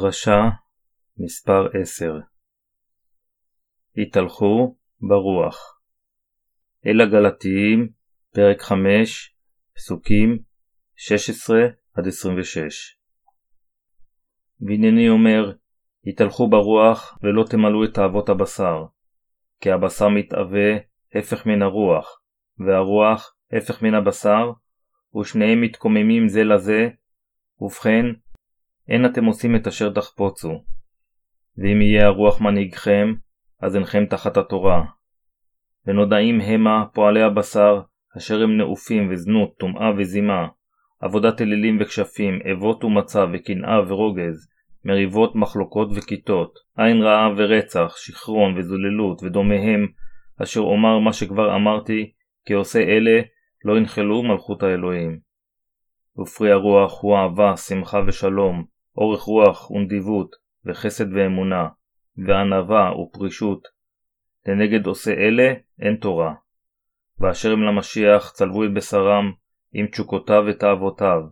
דרשה מספר 10 התהלכו ברוח. אל הגלתיים, פרק 5, פסוקים 16-26 והנני אומר, התהלכו ברוח ולא תמלאו את תאוות הבשר, כי הבשר מתאווה הפך מן הרוח, והרוח הפך מן הבשר, ושניהם מתקוממים זה לזה, ובכן, אין אתם עושים את אשר תחפוצו. ואם יהיה הרוח מנהיגכם, אז אינכם תחת התורה. ונודעים המה פועלי הבשר, אשר הם נעופים וזנות, טומאה וזימה, עבודת אלילים וכשפים, אבות ומצה וקנאה ורוגז, מריבות, מחלוקות וכיתות, עין רעה ורצח, שכרון וזוללות ודומיהם, אשר אומר מה שכבר אמרתי, כי עושה אלה לא ינחלו מלכות האלוהים. ופרי הרוח הוא אהבה, שמחה ושלום, אורך רוח ונדיבות, וחסד ואמונה, וענווה ופרישות. לנגד עושה אלה אין תורה. ואשר הם למשיח צלבו את בשרם עם תשוקותיו ותאוותיו.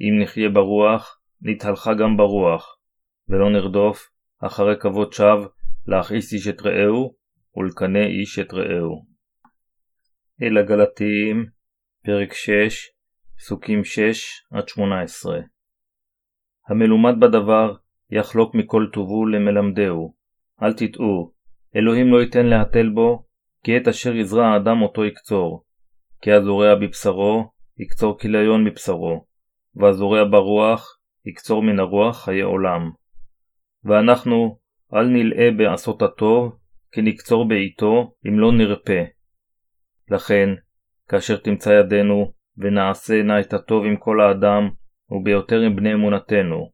אם נחיה ברוח, נתהלכה גם ברוח, ולא נרדוף אחרי כבוד שווא להכעיס איש את רעהו ולקנא איש את רעהו. אל הגלתיים, פרק 6, פסוקים 6-18 המלומד בדבר יחלוק מכל טובו למלמדהו. אל תטעו, אלוהים לא ייתן להתל בו, כי את אשר יזרע האדם אותו יקצור. כי הזורע בבשרו, יקצור כליון מבשרו, והזורע ברוח, יקצור מן הרוח חיי עולם. ואנחנו, אל נלאה בעשות הטוב, כי נקצור בעיתו, אם לא נרפה. לכן, כאשר תמצא ידנו, ונעשה נא את הטוב עם כל האדם, וביותר עם בני אמונתנו.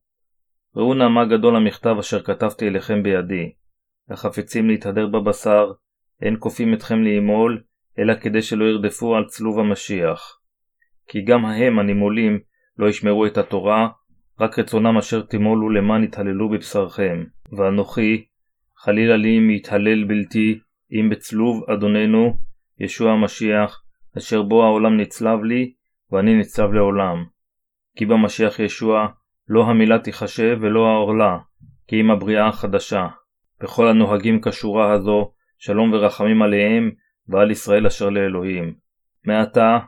ראו נא מה גדול המכתב אשר כתבתי אליכם בידי. החפצים להתהדר בבשר, אין כופים אתכם לאמול, אלא כדי שלא ירדפו על צלוב המשיח. כי גם ההם הנימולים לא ישמרו את התורה, רק רצונם אשר תימולו למען יתהללו בבשרכם. ואנוכי, חלילה לי אם יתהלל בלתי, אם בצלוב אדוננו, ישוע המשיח, אשר בו העולם נצלב לי, ואני נצלב לעולם. כי במשיח ישוע לא המילה תיחשב ולא העורלה, כי אם הבריאה החדשה. וכל הנוהגים כשורה הזו, שלום ורחמים עליהם, ועל ישראל אשר לאלוהים. מעתה,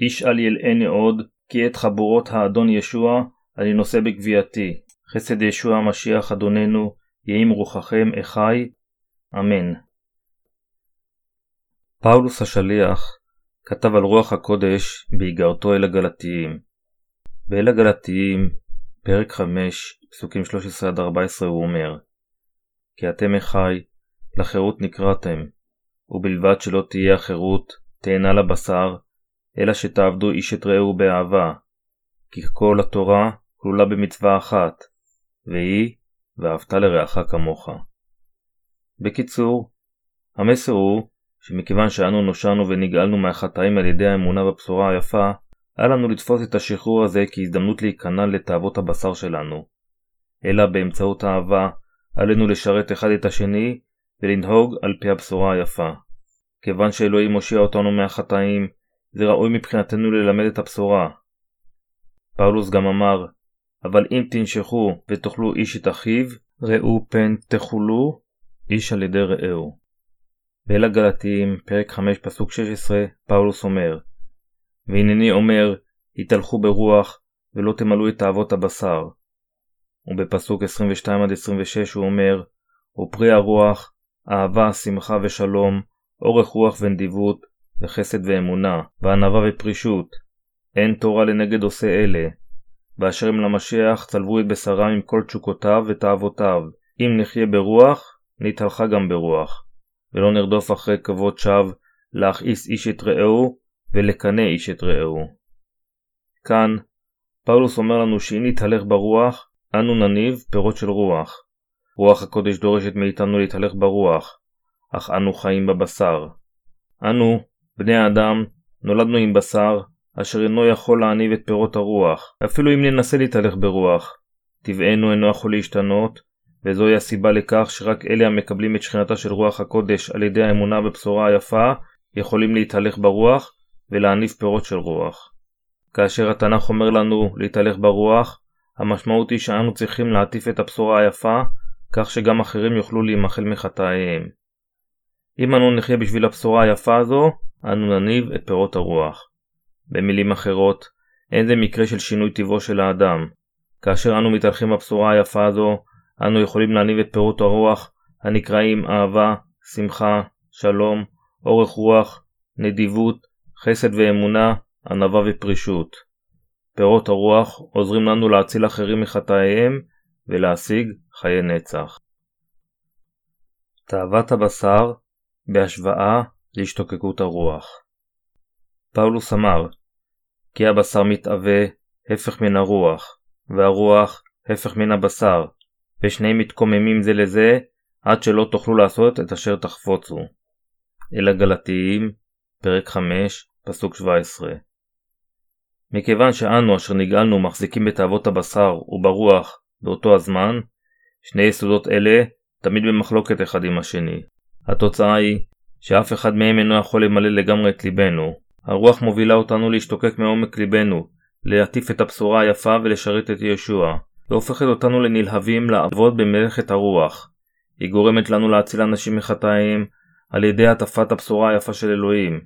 איש אל ילאני עוד, כי את חבורות האדון ישוע אני נושא בגבייתי. חסד ישוע המשיח אדוננו, יהי עם רוחכם אחי, אמן. פאולוס השליח כתב על רוח הקודש בהיגרתו אל הגלתיים. ואל הגלתיים, פרק 5, פסוקים 13-14 הוא אומר כי אתם אחי, לחירות נקראתם, ובלבד שלא תהיה החירות תאנה לבשר, אלא שתעבדו איש את רעהו באהבה, כי כל התורה כלולה במצווה אחת, והיא ואהבת לרעך כמוך. בקיצור, המסר הוא שמכיוון שאנו נושענו ונגאלנו מהחטאים על ידי האמונה בבשורה היפה, אל לנו לתפוס את השחרור הזה כהזדמנות להיכנע לתאוות הבשר שלנו. אלא באמצעות האהבה, עלינו לשרת אחד את השני ולנהוג על פי הבשורה היפה. כיוון שאלוהים מושיע אותנו מהחטאים, זה ראוי מבחינתנו ללמד את הבשורה. פאולוס גם אמר, אבל אם תנשכו ותאכלו איש את אחיו, ראו פן תכולו איש על ידי רעהו. ואל הגלתיים, פרק 5 פסוק 16, פאולוס אומר והנני אומר, התהלכו ברוח, ולא תמלאו את תאוות הבשר. ובפסוק 22-26 הוא אומר, ופרי הרוח, אהבה, שמחה ושלום, אורך רוח ונדיבות, וחסד ואמונה, וענווה ופרישות. אין תורה לנגד עושה אלה. באשר הם למשיח, צלבו את בשרם עם כל תשוקותיו ותאוותיו. אם נחיה ברוח, נתהלכה גם ברוח. ולא נרדוף אחרי כבוד שווא, להכעיס איש את רעהו, ולקנא איש את רעהו. כאן, פאולוס אומר לנו שאם נתהלך ברוח, אנו נניב פירות של רוח. רוח הקודש דורשת מאיתנו להתהלך ברוח, אך אנו חיים בבשר. אנו, בני האדם, נולדנו עם בשר, אשר אינו יכול להניב את פירות הרוח, אפילו אם ננסה להתהלך ברוח. טבענו אינו יכול להשתנות, וזוהי הסיבה לכך שרק אלה המקבלים את שכינתה של רוח הקודש על ידי האמונה בבשורה היפה, יכולים להתהלך ברוח ולהניב פירות של רוח. כאשר התנ"ך אומר לנו להתהלך ברוח, המשמעות היא שאנו צריכים להטיף את הבשורה היפה, כך שגם אחרים יוכלו להימחל מחטאיהם. אם אנו נחיה בשביל הבשורה היפה הזו, אנו נניב את פירות הרוח. במילים אחרות, אין זה מקרה של שינוי טבעו של האדם. כאשר אנו מתהלכים בבשורה היפה הזו, אנו יכולים להניב את פירות הרוח הנקראים אהבה, שמחה, שלום, אורך רוח, נדיבות, חסד ואמונה, ענווה ופרישות. פירות הרוח עוזרים לנו להציל אחרים מחטאיהם ולהשיג חיי נצח. תאוות הבשר בהשוואה להשתוקקות הרוח. פאולוס אמר כי הבשר מתאווה הפך מן הרוח, והרוח הפך מן הבשר, ושניהם מתקוממים זה לזה עד שלא תוכלו לעשות את אשר תחפוצו. אל הגלתיים, פרק 5, פסוק 17. מכיוון שאנו אשר נגאלנו מחזיקים בתאוות הבשר וברוח באותו הזמן, שני יסודות אלה תמיד במחלוקת אחד עם השני. התוצאה היא שאף אחד מהם אינו יכול למלא לגמרי את ליבנו. הרוח מובילה אותנו להשתוקק מעומק ליבנו, להטיף את הבשורה היפה ולשרת את ישוע, והופכת אותנו לנלהבים לעבוד במלאכת הרוח. היא גורמת לנו להציל אנשים מחטאיהם על ידי הטפת הבשורה היפה של אלוהים.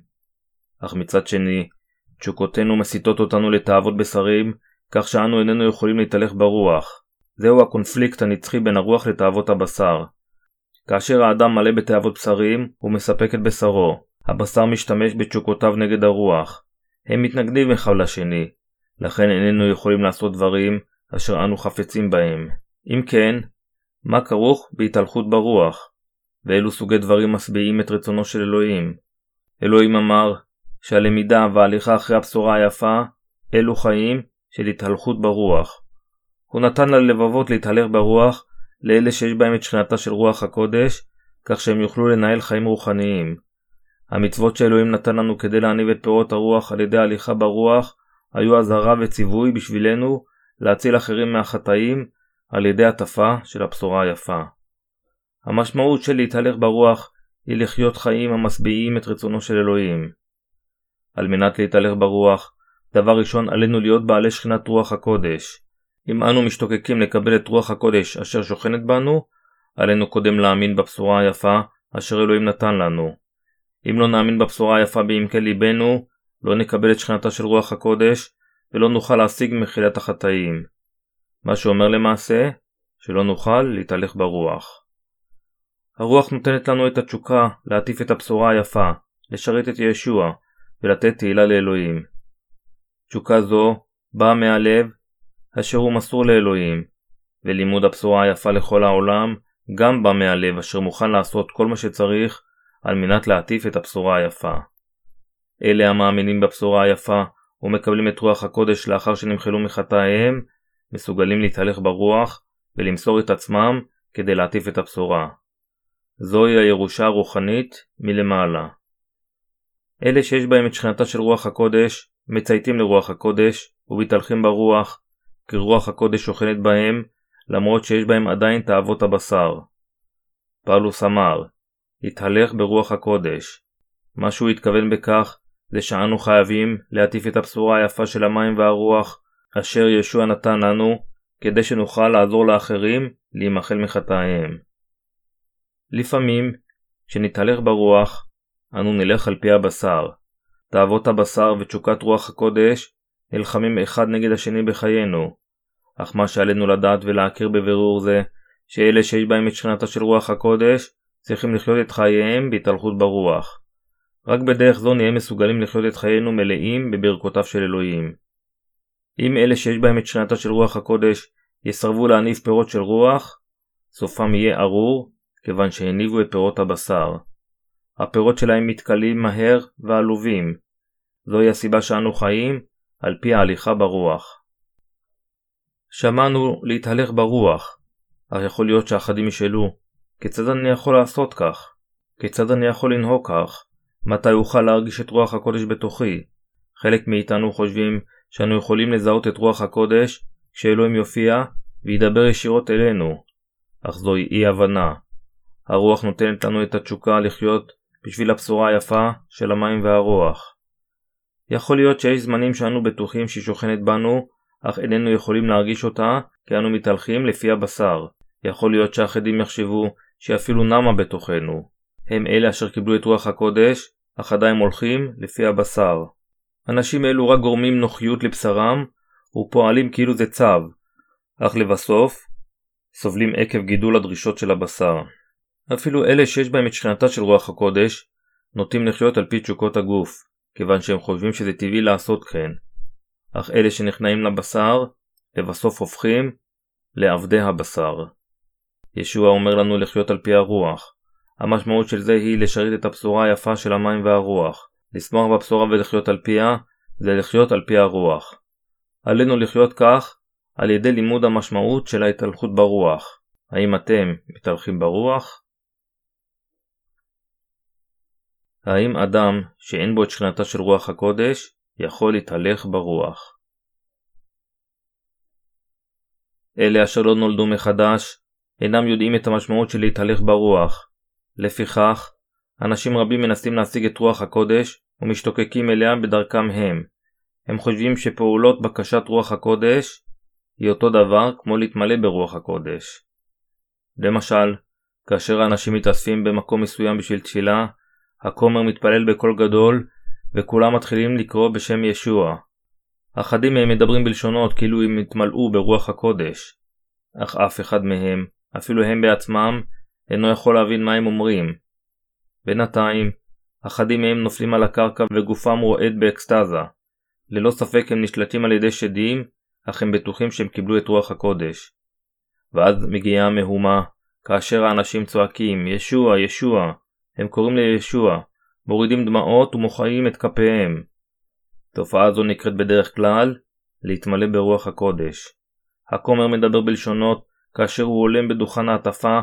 אך מצד שני, תשוקותינו מסיטות אותנו לתאוות בשרים, כך שאנו איננו יכולים להתהלך ברוח. זהו הקונפליקט הנצחי בין הרוח לתאוות הבשר. כאשר האדם מלא בתאוות בשרים, הוא מספק את בשרו. הבשר משתמש בתשוקותיו נגד הרוח. הם מתנגדים אחד לשני, לכן איננו יכולים לעשות דברים אשר אנו חפצים בהם. אם כן, מה כרוך בהתהלכות ברוח? ואילו סוגי דברים משביעים את רצונו של אלוהים? אלוהים אמר שהלמידה וההליכה אחרי הבשורה היפה אלו חיים של התהלכות ברוח. הוא נתן ללבבות להתהלך ברוח לאלה שיש בהם את שכנתה של רוח הקודש, כך שהם יוכלו לנהל חיים רוחניים. המצוות שאלוהים נתן לנו כדי להניב את פירות הרוח על ידי הליכה ברוח היו אזהרה וציווי בשבילנו להציל אחרים מהחטאים על ידי הטפה של הבשורה היפה. המשמעות של להתהלך ברוח היא לחיות חיים המשביעים את רצונו של אלוהים. על מנת להתהלך ברוח, דבר ראשון עלינו להיות בעלי שכינת רוח הקודש. אם אנו משתוקקים לקבל את רוח הקודש אשר שוכנת בנו, עלינו קודם להאמין בבשורה היפה אשר אלוהים נתן לנו. אם לא נאמין בבשורה היפה בעמקי ליבנו, לא נקבל את שכנתה של רוח הקודש, ולא נוכל להשיג מחילת החטאים. מה שאומר למעשה, שלא נוכל להתהלך ברוח. הרוח נותנת לנו את התשוקה להטיף את הבשורה היפה, לשרת את ישוע, ולתת תהילה לאלוהים. תשוקה זו באה מהלב, אשר הוא מסור לאלוהים, ולימוד הבשורה היפה לכל העולם גם בא מהלב אשר מוכן לעשות כל מה שצריך על מנת להטיף את הבשורה היפה. אלה המאמינים בבשורה היפה ומקבלים את רוח הקודש לאחר שנמחלו מחטאיהם, מסוגלים להתהלך ברוח ולמסור את עצמם כדי להטיף את הבשורה. זוהי הירושה הרוחנית מלמעלה. אלה שיש בהם את שכנתה של רוח הקודש, מצייתים לרוח הקודש ומתהלכים ברוח, כי רוח הקודש שוכנת בהם, למרות שיש בהם עדיין תאוות הבשר. פאולוס אמר, התהלך ברוח הקודש. מה שהוא התכוון בכך זה שאנו חייבים להטיף את הבשורה היפה של המים והרוח אשר ישוע נתן לנו כדי שנוכל לעזור לאחרים להימחל מחטאיהם. לפעמים, כשנתהלך ברוח, אנו נלך על פי הבשר. תאוות הבשר ותשוקת רוח הקודש נלחמים אחד נגד השני בחיינו, אך מה שעלינו לדעת ולהכיר בבירור זה שאלה שיש בהם את שכנתה של רוח הקודש צריכים לחיות את חייהם בהתהלכות ברוח. רק בדרך זו נהיה מסוגלים לחיות את חיינו מלאים בברכותיו של אלוהים. אם אלה שיש בהם את שכנתה של רוח הקודש יסרבו להניב פירות של רוח, סופם יהיה ארור, כיוון שהניבו את פירות הבשר. הפירות שלהם מתכלים מהר ועלובים. זוהי הסיבה שאנו חיים על פי ההליכה ברוח. שמענו להתהלך ברוח, אך יכול להיות שאחדים ישאלו, כיצד אני יכול לעשות כך? כיצד אני יכול לנהוג כך? מתי אוכל להרגיש את רוח הקודש בתוכי? חלק מאיתנו חושבים שאנו יכולים לזהות את רוח הקודש כשאלוהים יופיע וידבר ישירות אלינו, אך זוהי אי הבנה. הרוח נותנת לנו את התשוקה לחיות בשביל הבשורה היפה של המים והרוח. יכול להיות שיש זמנים שאנו בטוחים שהיא שוכנת בנו, אך איננו יכולים להרגיש אותה כי אנו מתהלכים לפי הבשר. יכול להיות שאחדים יחשבו שאפילו נמה בתוכנו. הם אלה אשר קיבלו את רוח הקודש, אך עדיין הולכים לפי הבשר. אנשים אלו רק גורמים נוחיות לבשרם, ופועלים כאילו זה צו, אך לבסוף, סובלים עקב גידול הדרישות של הבשר. אפילו אלה שיש בהם את שכנתה של רוח הקודש, נוטים לחיות על פי תשוקות הגוף, כיוון שהם חושבים שזה טבעי לעשות כן. אך אלה שנכנעים לבשר, לבסוף הופכים לעבדי הבשר. ישוע אומר לנו לחיות על פי הרוח. המשמעות של זה היא לשרת את הבשורה היפה של המים והרוח. לשמוח בבשורה ולחיות על פיה, זה לחיות על פי הרוח. עלינו לחיות כך על ידי לימוד המשמעות של ההתהלכות ברוח. האם אתם מתהלכים ברוח? האם אדם שאין בו את שכנתה של רוח הקודש יכול להתהלך ברוח? אלה אשר לא נולדו מחדש אינם יודעים את המשמעות של להתהלך ברוח. לפיכך, אנשים רבים מנסים להשיג את רוח הקודש ומשתוקקים אליה בדרכם הם. הם חושבים שפעולות בקשת רוח הקודש היא אותו דבר כמו להתמלא ברוח הקודש. למשל, כאשר האנשים מתאספים במקום מסוים בשביל תפילה, הכומר מתפלל בקול גדול, וכולם מתחילים לקרוא בשם ישוע. אחדים מהם מדברים בלשונות כאילו הם התמלאו ברוח הקודש, אך אף אחד מהם, אפילו הם בעצמם, אינו יכול להבין מה הם אומרים. בינתיים, אחדים מהם נופלים על הקרקע וגופם רועד באקסטזה. ללא ספק הם נשלטים על ידי שדים, אך הם בטוחים שהם קיבלו את רוח הקודש. ואז מגיעה המהומה, כאשר האנשים צועקים, ישוע, ישוע, הם קוראים לישוע, מורידים דמעות ומוחאים את כפיהם. תופעה זו נקראת בדרך כלל להתמלא ברוח הקודש. הכומר מדבר בלשונות כאשר הוא עולם בדוכן העטפה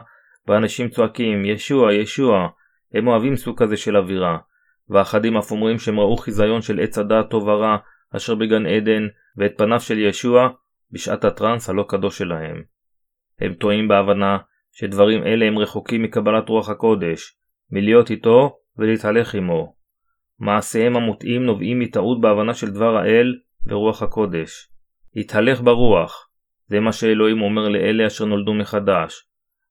ואנשים צועקים ישוע ישוע הם אוהבים סוג כזה של אווירה ואחדים אף אומרים שהם ראו חיזיון של עץ הדעת טוב ורע אשר בגן עדן ואת פניו של ישוע בשעת הטראנס הלא קדוש שלהם. הם טועים בהבנה שדברים אלה הם רחוקים מקבלת רוח הקודש, מלהיות איתו ולהתהלך עמו. מעשיהם המוטעים נובעים מטעות בהבנה של דבר האל ורוח הקודש. התהלך ברוח, זה מה שאלוהים אומר לאלה אשר נולדו מחדש.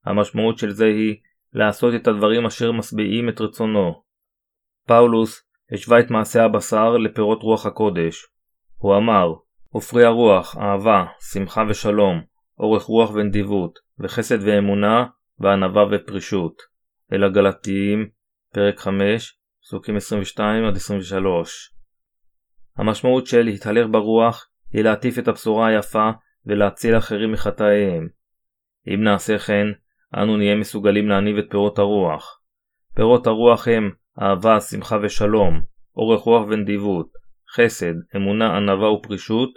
המשמעות של זה היא לעשות את הדברים אשר משביעים את רצונו. פאולוס השווה את מעשה הבשר לפירות רוח הקודש. הוא אמר, עופרי הרוח, אהבה, שמחה ושלום, אורך רוח ונדיבות, וחסד ואמונה, וענווה ופרישות. אל הגלתיים, פרק 5, פסוקים 22-23. המשמעות של להתהלך ברוח היא להטיף את הבשורה היפה ולהציל אחרים מחטאיהם. אם נעשה כן, אנו נהיה מסוגלים להניב את פירות הרוח. פירות הרוח הם אהבה, שמחה ושלום, אורך רוח ונדיבות, חסד, אמונה, ענווה ופרישות,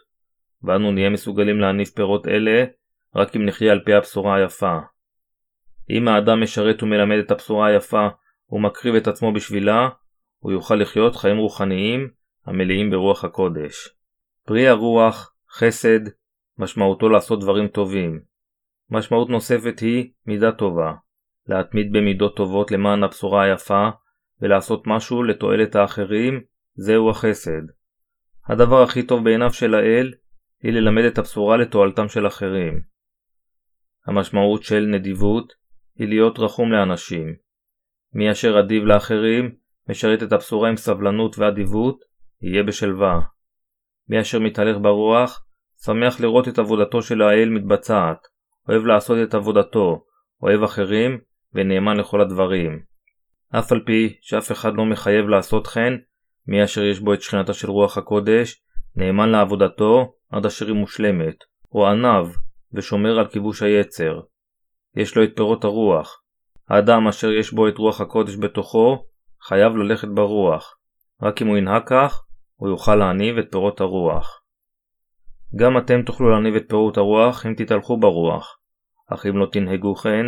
ואנו נהיה מסוגלים להניב פירות אלה רק אם נחיה על פי הבשורה היפה. אם האדם משרת ומלמד את הבשורה היפה ומקריב את עצמו בשבילה, הוא יוכל לחיות חיים רוחניים המלאים ברוח הקודש. פרי הרוח, חסד, משמעותו לעשות דברים טובים. משמעות נוספת היא מידה טובה, להתמיד במידות טובות למען הבשורה היפה ולעשות משהו לתועלת האחרים, זהו החסד. הדבר הכי טוב בעיניו של האל היא ללמד את הבשורה לתועלתם של אחרים. המשמעות של נדיבות היא להיות רחום לאנשים. מי אשר אדיב לאחרים, משרת את הבשורה עם סבלנות ואדיבות, יהיה בשלווה. מי אשר מתהלך ברוח, שמח לראות את עבודתו של האל מתבצעת, אוהב לעשות את עבודתו, אוהב אחרים, ונאמן לכל הדברים. אף על פי שאף אחד לא מחייב לעשות כן, מי אשר יש בו את שכנתה של רוח הקודש, נאמן לעבודתו עד אשר היא מושלמת, או עניו, ושומר על כיבוש היצר. יש לו את פירות הרוח. האדם אשר יש בו את רוח הקודש בתוכו, חייב ללכת ברוח. רק אם הוא ינהג כך, הוא יוכל להניב את פירות הרוח. גם אתם תוכלו להניב את פירות הרוח אם תתהלכו ברוח, אך אם לא תנהגו כן,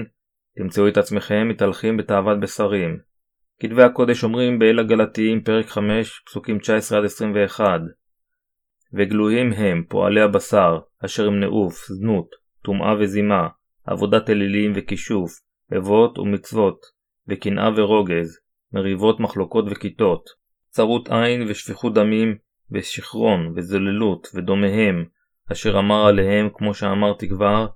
תמצאו את עצמכם מתהלכים בתאוות בשרים. כתבי הקודש אומרים באל הגלתיים פרק 5 פסוקים 19-21 וגלויים הם פועלי הבשר אשר הם נעוף, זנות, טומאה וזימה, עבודת אלילים וכישוף, אבות ומצוות, וקנאה ורוגז, מריבות מחלוקות וכיתות, צרות עין ושפיכות דמים, ושכרון, וזוללות, ודומיהם, אשר אמר עליהם כמו שאמרתי כבר,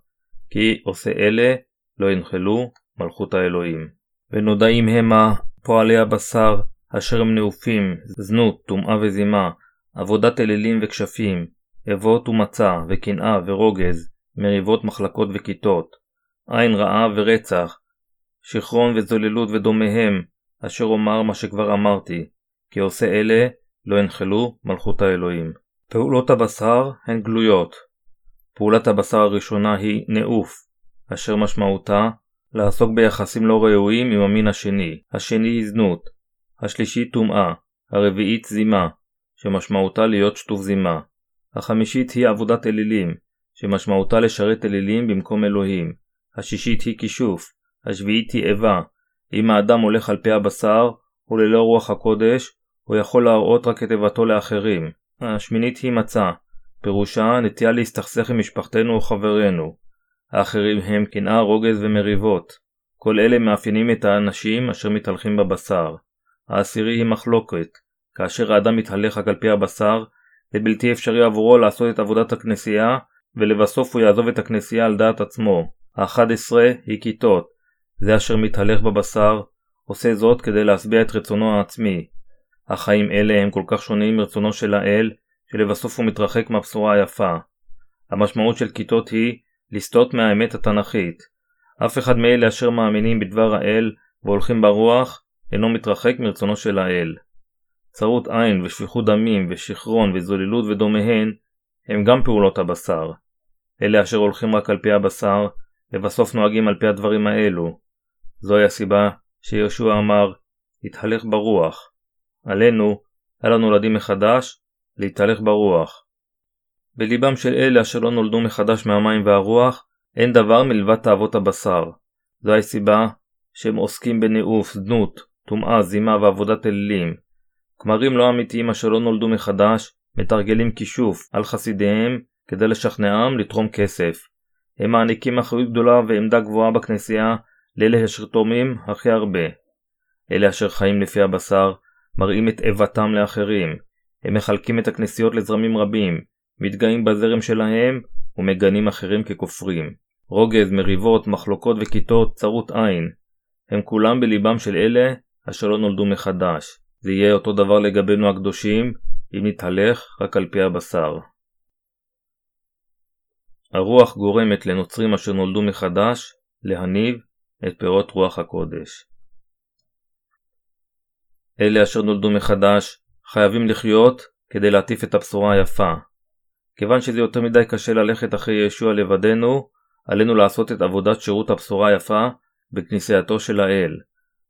כי עושה אלה לא ינחלו מלכות האלוהים. ונודעים המה פועלי הבשר, אשר הם נאופים, זנות, טומאה וזימה, עבודת אלילים וכשפים, אבות ומצה, וקנאה ורוגז, מריבות מחלקות וכיתות, עין רעה ורצח, שכרון וזוללות ודומיהם, אשר אומר מה שכבר אמרתי, כי עושה אלה לא ינחלו מלכות האלוהים. פעולות הבשר הן גלויות. פעולת הבשר הראשונה היא נעוף, אשר משמעותה לעסוק ביחסים לא ראויים עם המין השני, השני היא זנות, השלישית טומאה, הרביעית זימה, שמשמעותה להיות שטוף זימה, החמישית היא עבודת אלילים, שמשמעותה לשרת אלילים במקום אלוהים, השישית היא כישוף, השביעית היא איבה, אם האדם הולך על פי הבשר, וללא רוח הקודש, הוא יכול להראות רק את איבתו לאחרים. השמינית היא מצה, פירושה נטייה להסתכסך עם משפחתנו או חברינו. האחרים הם קנאה, רוגז ומריבות. כל אלה מאפיינים את האנשים אשר מתהלכים בבשר. העשירי היא מחלוקת. כאשר האדם מתהלך רק על פי הבשר, זה בלתי אפשרי עבורו לעשות את עבודת הכנסייה, ולבסוף הוא יעזוב את הכנסייה על דעת עצמו. האחד עשרה היא כיתות. זה אשר מתהלך בבשר, עושה זאת כדי להשביע את רצונו העצמי. החיים אלה הם כל כך שונים מרצונו של האל, שלבסוף הוא מתרחק מהבשורה היפה. המשמעות של כיתות היא לסטות מהאמת התנ"כית. אף אחד מאלה אשר מאמינים בדבר האל והולכים ברוח, אינו מתרחק מרצונו של האל. צרות עין ושפיכות דמים ושכרון וזוללות ודומיהן הם גם פעולות הבשר. אלה אשר הולכים רק על פי הבשר, לבסוף נוהגים על פי הדברים האלו. זוהי הסיבה שיהושע אמר, התהלך ברוח. עלינו, על הנולדים מחדש, להתהלך ברוח. בליבם של אלה אשר לא נולדו מחדש מהמים והרוח, אין דבר מלבד תאוות הבשר. זו הסיבה שהם עוסקים בניאוף, זנות, טומאה, זימה ועבודת אלילים. כמרים לא אמיתיים אשר לא נולדו מחדש, מתרגלים כישוף על חסידיהם כדי לשכנעם לתרום כסף. הם מעניקים אחריות גדולה ועמדה גבוהה בכנסייה לאלה אשר תורמים הכי הרבה. אלה אשר חיים לפי הבשר, מראים את איבתם לאחרים. הם מחלקים את הכנסיות לזרמים רבים, מתגאים בזרם שלהם ומגנים אחרים ככופרים. רוגז, מריבות, מחלוקות וכיתות, צרות עין. הם כולם בליבם של אלה אשר לא נולדו מחדש. זה יהיה אותו דבר לגבינו הקדושים, אם נתהלך רק על פי הבשר. הרוח גורמת לנוצרים אשר נולדו מחדש להניב את פירות רוח הקודש. אלה אשר נולדו מחדש חייבים לחיות כדי להטיף את הבשורה היפה. כיוון שזה יותר מדי קשה ללכת אחרי ישוע לבדנו, עלינו לעשות את עבודת שירות הבשורה היפה בכניסייתו של האל.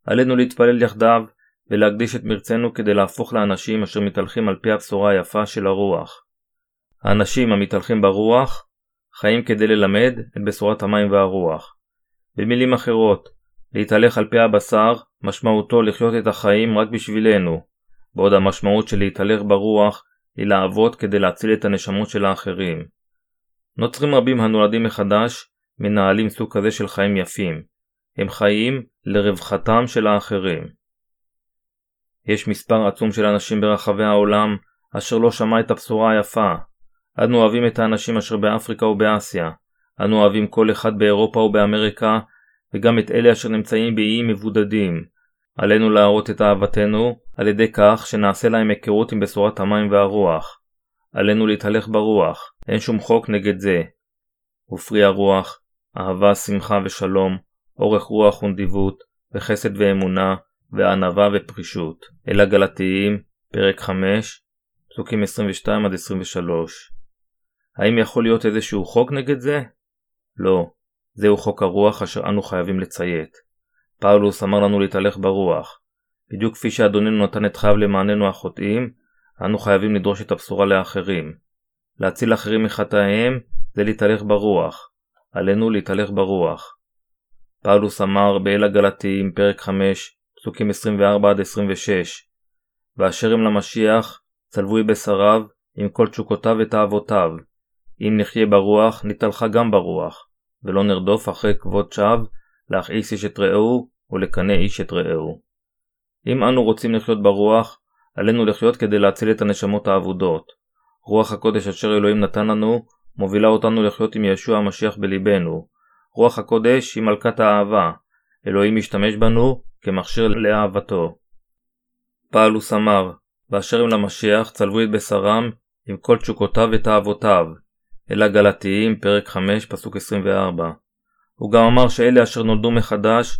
עלינו להתפלל יחדיו ולהקדיש את מרצנו כדי להפוך לאנשים אשר מתהלכים על פי הבשורה היפה של הרוח. האנשים המתהלכים ברוח חיים כדי ללמד את בשורת המים והרוח. במילים אחרות, להתהלך על פי הבשר משמעותו לחיות את החיים רק בשבילנו, בעוד המשמעות של להתהלך ברוח היא לעבוד כדי להציל את הנשמות של האחרים. נוצרים רבים הנולדים מחדש מנהלים סוג כזה של חיים יפים. הם חיים לרווחתם של האחרים. יש מספר עצום של אנשים ברחבי העולם אשר לא שמע את הבשורה היפה. אנו אוהבים את האנשים אשר באפריקה ובאסיה. אנו אוהבים כל אחד באירופה ובאמריקה, וגם את אלה אשר נמצאים באיים מבודדים. עלינו להראות את אהבתנו על ידי כך שנעשה להם היכרות עם בשורת המים והרוח. עלינו להתהלך ברוח, אין שום חוק נגד זה. ופרי הרוח, אהבה, שמחה ושלום, אורך רוח ונדיבות, וחסד ואמונה, וענווה ופרישות. אל הגלתיים, פרק 5, פסוקים 22-23. האם יכול להיות איזשהו חוק נגד זה? לא. זהו חוק הרוח אשר אנו חייבים לציית. פאולוס אמר לנו להתהלך ברוח. בדיוק כפי שאדוננו נתן את חייו למעננו החוטאים, אנו חייבים לדרוש את הבשורה לאחרים. להציל אחרים מחטאיהם זה להתהלך ברוח. עלינו להתהלך ברוח. פאולוס אמר באל הגלתיים, פרק 5, פסוקים 24-26 ואשר הם למשיח, צלבוי בשריו, עם כל תשוקותיו ותאוותיו. אם נחיה ברוח, נתהלכה גם ברוח, ולא נרדוף אחרי כבוד שווא, להכעיס איש את רעהו, ולקנא איש את רעהו. אם אנו רוצים לחיות ברוח, עלינו לחיות כדי להציל את הנשמות האבודות. רוח הקודש אשר אלוהים נתן לנו, מובילה אותנו לחיות עם ישוע המשיח בליבנו. רוח הקודש היא מלכת האהבה. אלוהים משתמש בנו כמכשיר לאהבתו. פעלוס אמר, באשר הם למשיח צלבו את בשרם עם כל תשוקותיו ותאוותיו. אל הגלתיים, פרק 5, פסוק 24. הוא גם אמר שאלה אשר נולדו מחדש,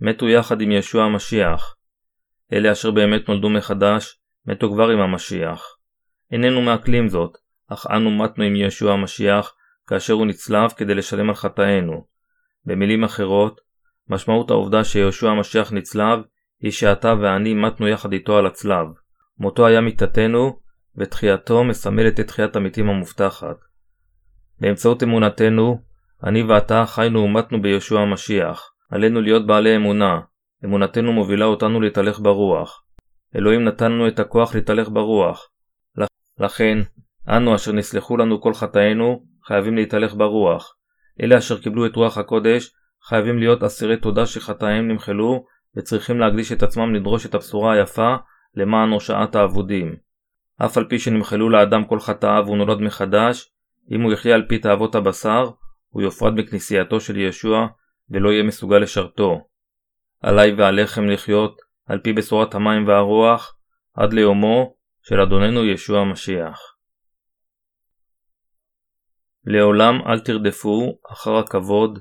מתו יחד עם ישוע המשיח. אלה אשר באמת נולדו מחדש, מתו כבר עם המשיח. איננו מעכלים זאת, אך אנו מתנו עם ישוע המשיח, כאשר הוא נצלב כדי לשלם על חטאינו. במילים אחרות, משמעות העובדה שיהושע המשיח נצלב, היא שאתה ואני מתנו יחד איתו על הצלב. מותו היה מיתתנו, ותחייתו מסמלת את תחיית המתים המובטחת. באמצעות אמונתנו, אני ואתה חיינו ומתנו ביהושע המשיח. עלינו להיות בעלי אמונה. אמונתנו מובילה אותנו להתהלך ברוח. אלוהים נתן לנו את הכוח להתהלך ברוח. לכן, אנו אשר נסלחו לנו כל חטאינו, חייבים להתהלך ברוח. אלה אשר קיבלו את רוח הקודש, חייבים להיות אסירי תודה שחטאיהם נמחלו, וצריכים להקדיש את עצמם לדרוש את הבשורה היפה למען הושעת האבודים. אף על פי שנמחלו לאדם כל חטאיו והוא נולד מחדש, אם הוא יחיה על פי תאוות הבשר, הוא יופרד בכנסייתו של ישוע, ולא יהיה מסוגל לשרתו. עלי ועליכם לחיות על פי בשורת המים והרוח, עד ליומו של אדוננו ישוע המשיח. לעולם אל תרדפו אחר הכבוד,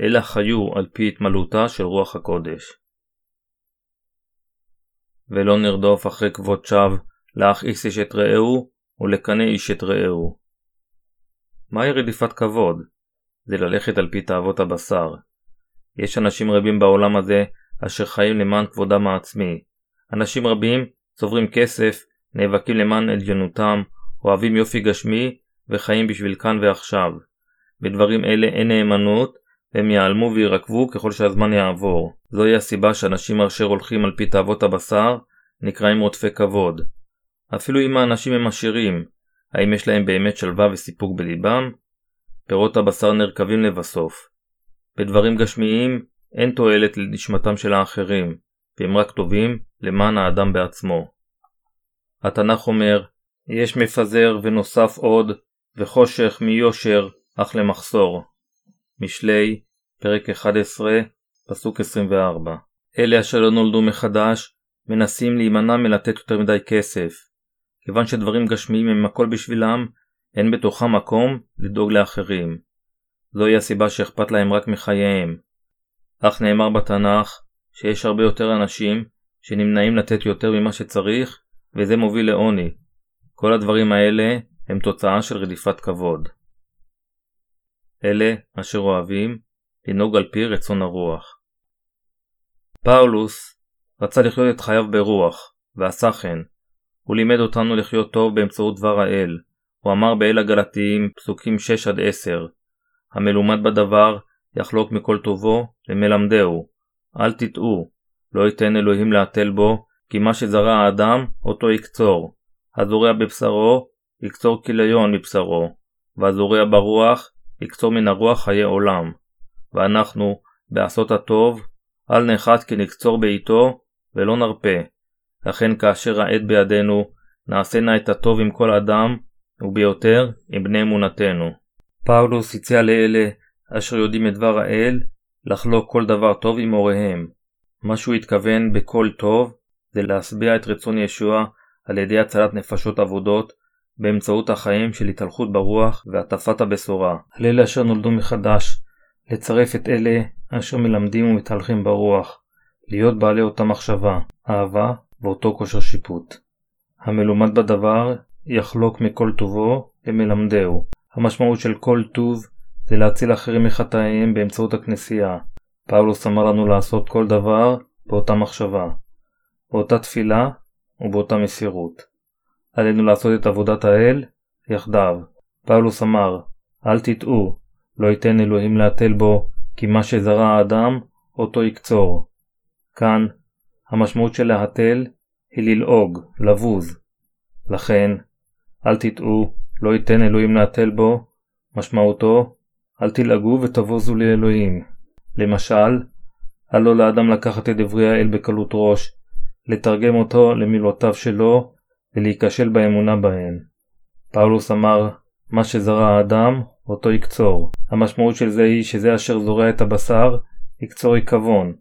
אלא חיו על פי התמלאותה של רוח הקודש. ולא נרדוף אחרי כבוד שווא, להכעיס איש את רעהו, ולקנא איש את רעהו. מהי רדיפת כבוד? זה ללכת על פי תאוות הבשר. יש אנשים רבים בעולם הזה אשר חיים למען כבודם העצמי. אנשים רבים צוברים כסף, נאבקים למען עליונותם, אוהבים יופי גשמי וחיים בשביל כאן ועכשיו. בדברים אלה אין נאמנות, הם ייעלמו ויירקבו ככל שהזמן יעבור. זוהי הסיבה שאנשים אשר הולכים על פי תאוות הבשר נקראים רודפי כבוד. אפילו אם האנשים הם עשירים, האם יש להם באמת שלווה וסיפוק בליבם? פירות הבשר נרקבים לבסוף. בדברים גשמיים אין תועלת לנשמתם של האחרים, והם רק טובים למען האדם בעצמו. התנ"ך אומר, יש מפזר ונוסף עוד, וחושך מיושר, אך למחסור. משלי, פרק 11, פסוק 24. אלה אשר לא נולדו מחדש, מנסים להימנע מלתת יותר מדי כסף. כיוון שדברים גשמיים הם הכל בשבילם, אין בתוכם מקום לדאוג לאחרים. זוהי הסיבה שאכפת להם רק מחייהם. אך נאמר בתנ"ך שיש הרבה יותר אנשים שנמנעים לתת יותר ממה שצריך, וזה מוביל לעוני. כל הדברים האלה הם תוצאה של רדיפת כבוד. אלה אשר אוהבים לנהוג על פי רצון הרוח. פאולוס רצה לחיות את חייו ברוח, ועשה כן. הוא לימד אותנו לחיות טוב באמצעות דבר האל. הוא אמר באל הגלתיים, פסוקים 6-10, המלומד בדבר, יחלוק מכל טובו, למלמדהו. אל תטעו, לא ייתן אלוהים להתל בו, כי מה שזרע האדם, אותו יקצור. הזורע בבשרו, יקצור כליון מבשרו, והזורע ברוח, יקצור מן הרוח חיי עולם. ואנחנו, בעשות הטוב, אל נחת כי נקצור בעיתו, ולא נרפה. לכן כאשר העת בידינו, נעשה נא את הטוב עם כל אדם, וביותר עם בני אמונתנו. פאולוס הציע לאלה אשר יודעים את דבר האל, לחלוק כל דבר טוב עם הוריהם. מה שהוא התכוון בכל טוב, זה להשביע את רצון ישוע על ידי הצלת נפשות אבודות, באמצעות החיים של התהלכות ברוח והטפת הבשורה. על אלה אשר נולדו מחדש, לצרף את אלה אשר מלמדים ומתהלכים ברוח, להיות בעלי אותה מחשבה, אהבה ואותו כושר שיפוט. המלומד בדבר יחלוק מכל טובו למלמדהו. המשמעות של כל טוב זה להציל אחרים מחטאיהם באמצעות הכנסייה. פאולוס אמר לנו לעשות כל דבר באותה מחשבה, באותה תפילה ובאותה מסירות. עלינו לעשות את עבודת האל יחדיו. פאולוס אמר, אל תטעו, לא ייתן אלוהים להתל בו, כי מה שזרע האדם, אותו יקצור. כאן, המשמעות של להתל היא ללעוג, לבוז. לכן, אל תטעו, לא ייתן אלוהים להתל בו, משמעותו, אל תלעגו ותבוזו לאלוהים. למשל, אל לו לאדם לקחת את דברי האל בקלות ראש, לתרגם אותו למילותיו שלו ולהיכשל באמונה בהן. פאולוס אמר, מה שזרע האדם, אותו יקצור. המשמעות של זה היא שזה אשר זורע את הבשר, יקצור עיכבון,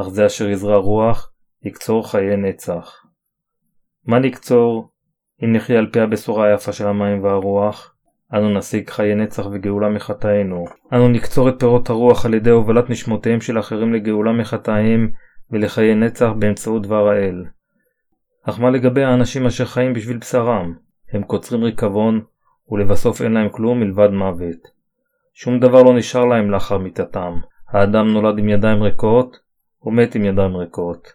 אך זה אשר יזרע רוח, יקצור חיי נצח. מה נקצור אם נחיה על פי הבשורה היפה של המים והרוח? אנו נשיג חיי נצח וגאולה מחטאינו. אנו נקצור את פירות הרוח על ידי הובלת נשמותיהם של אחרים לגאולה מחטאים ולחיי נצח באמצעות דבר האל. אך מה לגבי האנשים אשר חיים בשביל בשרם? הם קוצרים ריקבון, ולבסוף אין להם כלום מלבד מוות. שום דבר לא נשאר להם לאחר מיתתם. האדם נולד עם ידיים ריקות, ומת עם ידיים ריקות.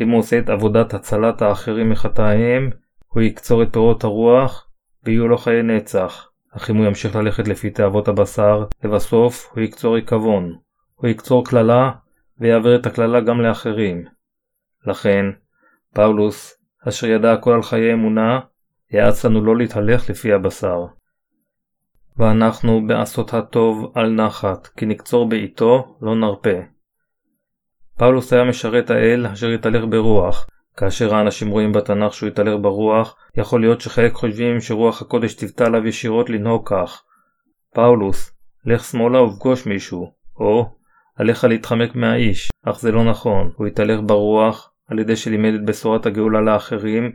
אם הוא עושה את עבודת הצלת האחרים מחטאיהם, הוא יקצור את פירות הרוח, ויהיו לו חיי נצח. אך אם הוא ימשיך ללכת לפי תאוות הבשר, לבסוף הוא יקצור ריקבון. הוא יקצור קללה, ויעביר את הקללה גם לאחרים. לכן, פאולוס, אשר ידע הכל על חיי אמונה, יעץ לנו לא להתהלך לפי הבשר. ואנחנו בעשות הטוב על נחת, כי נקצור בעיתו לא נרפה. פאולוס היה משרת האל אשר יתהלך ברוח. כאשר האנשים רואים בתנ"ך שהוא יתהלך ברוח, יכול להיות שחלק חושבים שרוח הקודש ציוותה עליו ישירות לנהוג כך. פאולוס, לך שמאלה ופגוש מישהו, או עליך להתחמק מהאיש, אך זה לא נכון, הוא התהלך ברוח על ידי שלימד את בשורת הגאולה לאחרים,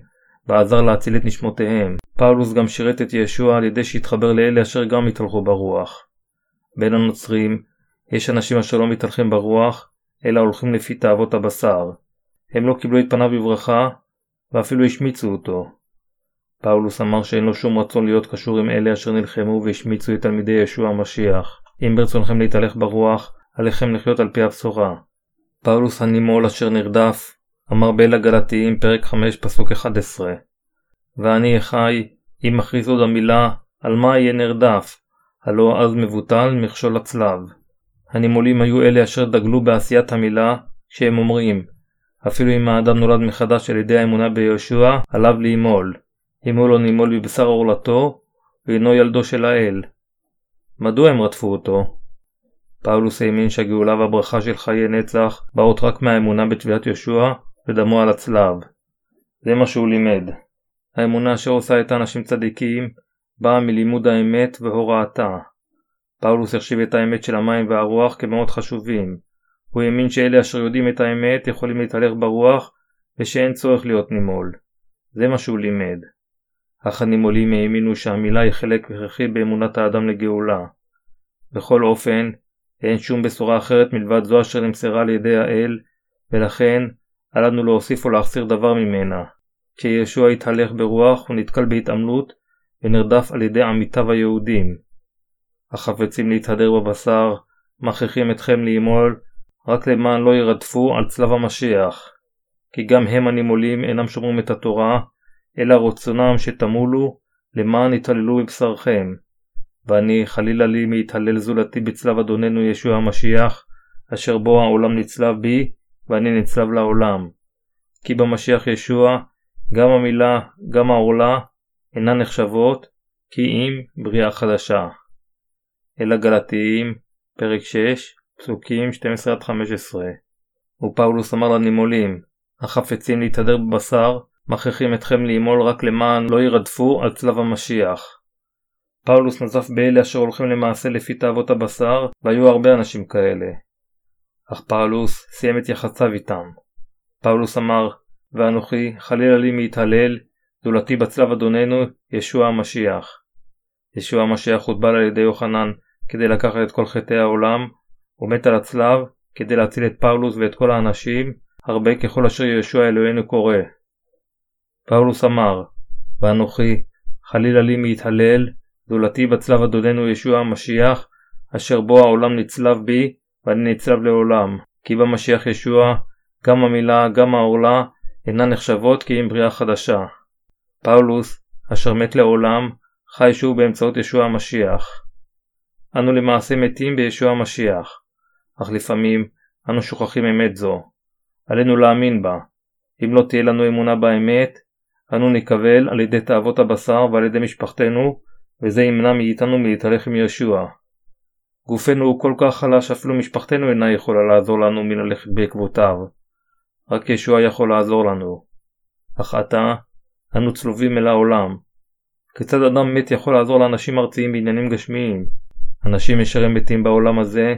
ועזר להציל את נשמותיהם. פאולוס גם שירת את ישוע על ידי שהתחבר לאלה אשר גם התהלכו ברוח. בין הנוצרים, יש אנשים אשר לא מתהלכים ברוח, אלא הולכים לפי תאוות הבשר. הם לא קיבלו את פניו בברכה, ואפילו השמיצו אותו. פאולוס אמר שאין לו שום רצון להיות קשור עם אלה אשר נלחמו והשמיצו את תלמידי ישוע המשיח. אם ברצונכם להתהלך ברוח, עליכם לחיות על פי הבשורה. פאולוס הנימול אשר נרדף, אמר באל הגלתיים פרק 5 פסוק 11 ואני אחי, אם מכריז עוד המילה, על מה יהיה נרדף, הלא אז מבוטל מכשול הצלב. הנימולים היו אלה אשר דגלו בעשיית המילה, כשהם אומרים, אפילו אם האדם נולד מחדש על ידי האמונה ביהושע, עליו לימול. אם הוא לא נימול בבשר עורלתו, ואינו ילדו של האל. מדוע הם רדפו אותו? פאולוס האמין שהגאולה והברכה של חיי נצח באות רק מהאמונה בתביעת יהושע ודמו על הצלב. זה מה שהוא לימד. האמונה אשר עושה את האנשים צדיקים באה מלימוד האמת והוראתה. פאולוס החשיב את האמת של המים והרוח כמאוד חשובים. הוא האמין שאלה אשר יודעים את האמת יכולים להתהלך ברוח ושאין צורך להיות נימול. זה מה שהוא לימד. אך הנימולים האמינו שהמילה היא חלק הכרחי באמונת האדם לגאולה. בכל אופן, אין שום בשורה אחרת מלבד זו אשר נמסרה על ידי האל, ולכן אל לנו להוסיף או להחסיר דבר ממנה. כשישוע התהלך ברוח הוא נתקל בהתעמלות ונרדף על ידי עמיתיו היהודים. החפצים להתהדר בבשר, מכריחים אתכם לימול, רק למען לא ירדפו על צלב המשיח. כי גם הם הנימולים אינם שומרים את התורה, אלא רצונם שתמולו, למען יתעללו בבשרכם. ואני חלילה לי מהתהלל זולתי בצלב אדוננו ישוע המשיח, אשר בו העולם נצלב בי, ואני נצלב לעולם. כי במשיח ישוע, גם המילה, גם העורלה, אינן נחשבות, כי אם בריאה חדשה. אל הגלתיים, פרק 6, פסוקים 12-15. ופאולוס אמר לנימולים, החפצים להתהדר בבשר, מכריחים אתכם לימול רק למען לא ירדפו על צלב המשיח. פאולוס נזף באלה אשר הולכים למעשה לפי תאוות הבשר, והיו הרבה אנשים כאלה. אך פאולוס סיים את יחסיו איתם. פאולוס אמר, ואנוכי חלילה לי מהתהלל, זולתי בצלב אדוננו, ישוע המשיח. ישוע המשיח הוטבל על ידי יוחנן כדי לקחת את כל חטאי העולם, ומת על הצלב כדי להציל את פאולוס ואת כל האנשים, הרבה ככל אשר ישוע אלוהינו קורא. פאולוס אמר, ואנוכי חלילה לי מהתהלל, זולתי בצלב אדוננו ישוע המשיח, אשר בו העולם נצלב בי, ואני נצלב לעולם. כי במשיח ישוע, גם המילה, גם הערלה, אינן נחשבות כי אם בריאה חדשה. פאולוס, אשר מת לעולם, חי שוב באמצעות ישוע המשיח. אנו למעשה מתים בישוע המשיח, אך לפעמים אנו שוכחים אמת זו. עלינו להאמין בה. אם לא תהיה לנו אמונה באמת, אנו נקבל על ידי תאוות הבשר ועל ידי משפחתנו, וזה ימנע מאיתנו מלהתהלך עם ישוע. גופנו הוא כל כך חלש שאפילו משפחתנו אינה יכולה לעזור לנו מללכת בעקבותיו. רק ישוע יכול לעזור לנו. אך עתה, אנו צלובים אל העולם. כיצד אדם מת יכול לעזור לאנשים ארציים בעניינים גשמיים? אנשים ישרים מתים בעולם הזה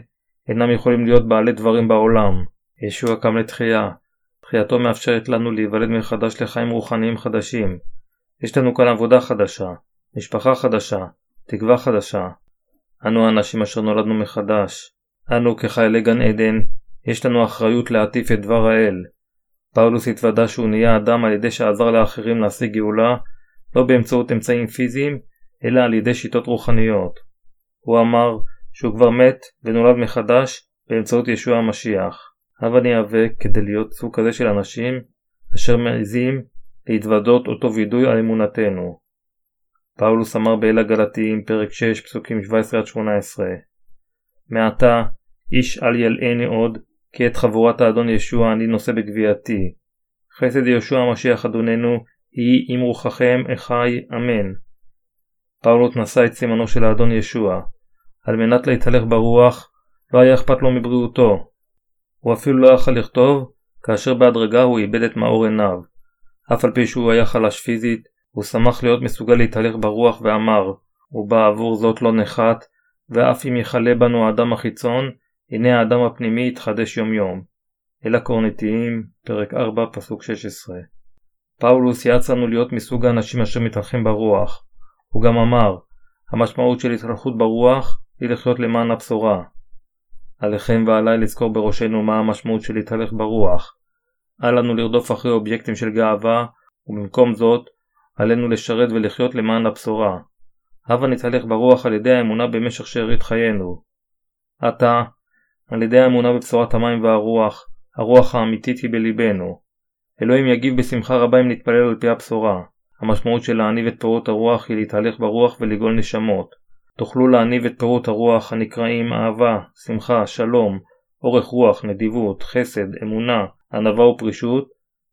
אינם יכולים להיות בעלי דברים בעולם. ישוע קם לתחייה. תחייתו מאפשרת לנו להיוולד מחדש לחיים רוחניים חדשים. יש לנו כאן עבודה חדשה, משפחה חדשה, תקווה חדשה. אנו האנשים אשר נולדנו מחדש. אנו כחיילי גן עדן, יש לנו אחריות להטיף את דבר האל. פאולוס התוודה שהוא נהיה אדם על ידי שעזר לאחרים להשיג גאולה, לא באמצעות אמצעים פיזיים, אלא על ידי שיטות רוחניות. הוא אמר שהוא כבר מת ונולד מחדש באמצעות ישוע המשיח. הבה ניאבק כדי להיות סוג כזה של אנשים אשר מעזים להתוודות אותו וידוי על אמונתנו. פאולוס אמר באל הגלתיים פרק 6 פסוקים 17-18 מעתה איש אל ילאני עוד כי את חבורת האדון ישוע אני נושא בגבייתי. חסד יהושע המשיח אדוננו היא עם רוחכם אחי אמן. פאולוס נשא את סימנו של האדון ישוע. על מנת להתהלך ברוח לא היה אכפת לו מבריאותו. הוא אפילו לא יכל לכתוב כאשר בהדרגה הוא איבד את מאור עיניו. אף על פי שהוא היה חלש פיזית, הוא שמח להיות מסוגל להתהלך ברוח ואמר, ובעבור זאת לא נחת, ואף אם יכלה בנו האדם החיצון, הנה האדם הפנימי יתחדש יום יום. אל הקורנטיים, פרק 4, פסוק 16. פאולוס יעץ לנו להיות מסוג האנשים אשר מתהלכים ברוח. הוא גם אמר, המשמעות של התהלכות ברוח היא לחיות למען הבשורה. עליכם ועליי לזכור בראשנו מה המשמעות של להתהלך ברוח. אל לנו לרדוף אחרי אובייקטים של גאווה, ובמקום זאת, עלינו לשרת ולחיות למען הבשורה. הבה נתהלך ברוח על ידי האמונה במשך שארית חיינו. עתה, על ידי האמונה בבשורת המים והרוח, הרוח האמיתית היא בליבנו. אלוהים יגיב בשמחה רבה אם נתפלל על פי הבשורה. המשמעות של להניב את פירות הרוח היא להתהלך ברוח ולגאול נשמות. תוכלו להניב את פירות הרוח הנקראים אהבה, שמחה, שלום, אורך רוח, נדיבות, חסד, אמונה, ענווה ופרישות,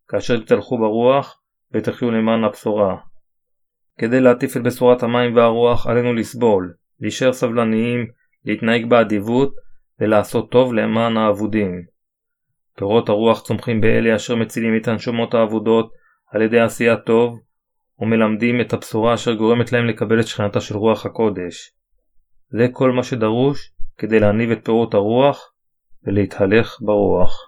כאשר תתהלכו ברוח ותחיו למען הבשורה. כדי להטיף את בשורת המים והרוח עלינו לסבול, להישאר סבלניים, להתנהג באדיבות ולעשות טוב למען האבודים. פירות הרוח צומחים באלה אשר מצילים את הנשומות האבודות על ידי עשיית טוב ומלמדים את הבשורה אשר גורמת להם לקבל את שכנתה של רוח הקודש. זה כל מה שדרוש כדי להניב את פירות הרוח ולהתהלך ברוח.